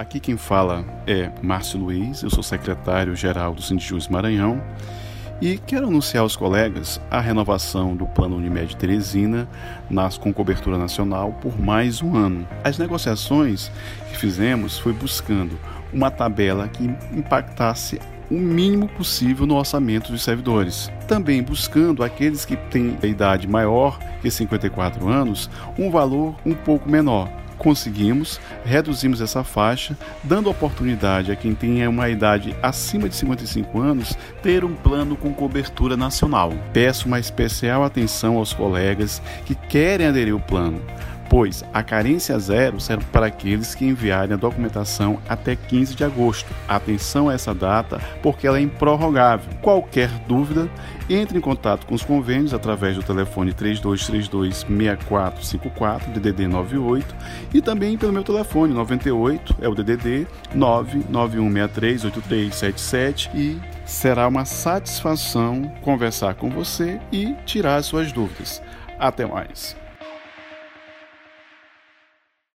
Aqui quem fala é Márcio Luiz, eu sou secretário-geral do Sindjus Maranhão e quero anunciar aos colegas a renovação do Plano Unimed Teresina nas, com cobertura nacional por mais um ano. As negociações que fizemos foi buscando uma tabela que impactasse o mínimo possível no orçamento dos servidores. Também buscando aqueles que têm a idade maior que 54 anos, um valor um pouco menor. Conseguimos, reduzimos essa faixa, dando oportunidade a quem tem uma idade acima de 55 anos ter um plano com cobertura nacional. Peço uma especial atenção aos colegas que querem aderir ao plano pois a carência zero serve para aqueles que enviarem a documentação até 15 de agosto. Atenção a essa data, porque ela é improrrogável. Qualquer dúvida, entre em contato com os convênios através do telefone 3232-6454, DDD 98, e também pelo meu telefone 98, é o DDD 991638377 e será uma satisfação conversar com você e tirar suas dúvidas. Até mais.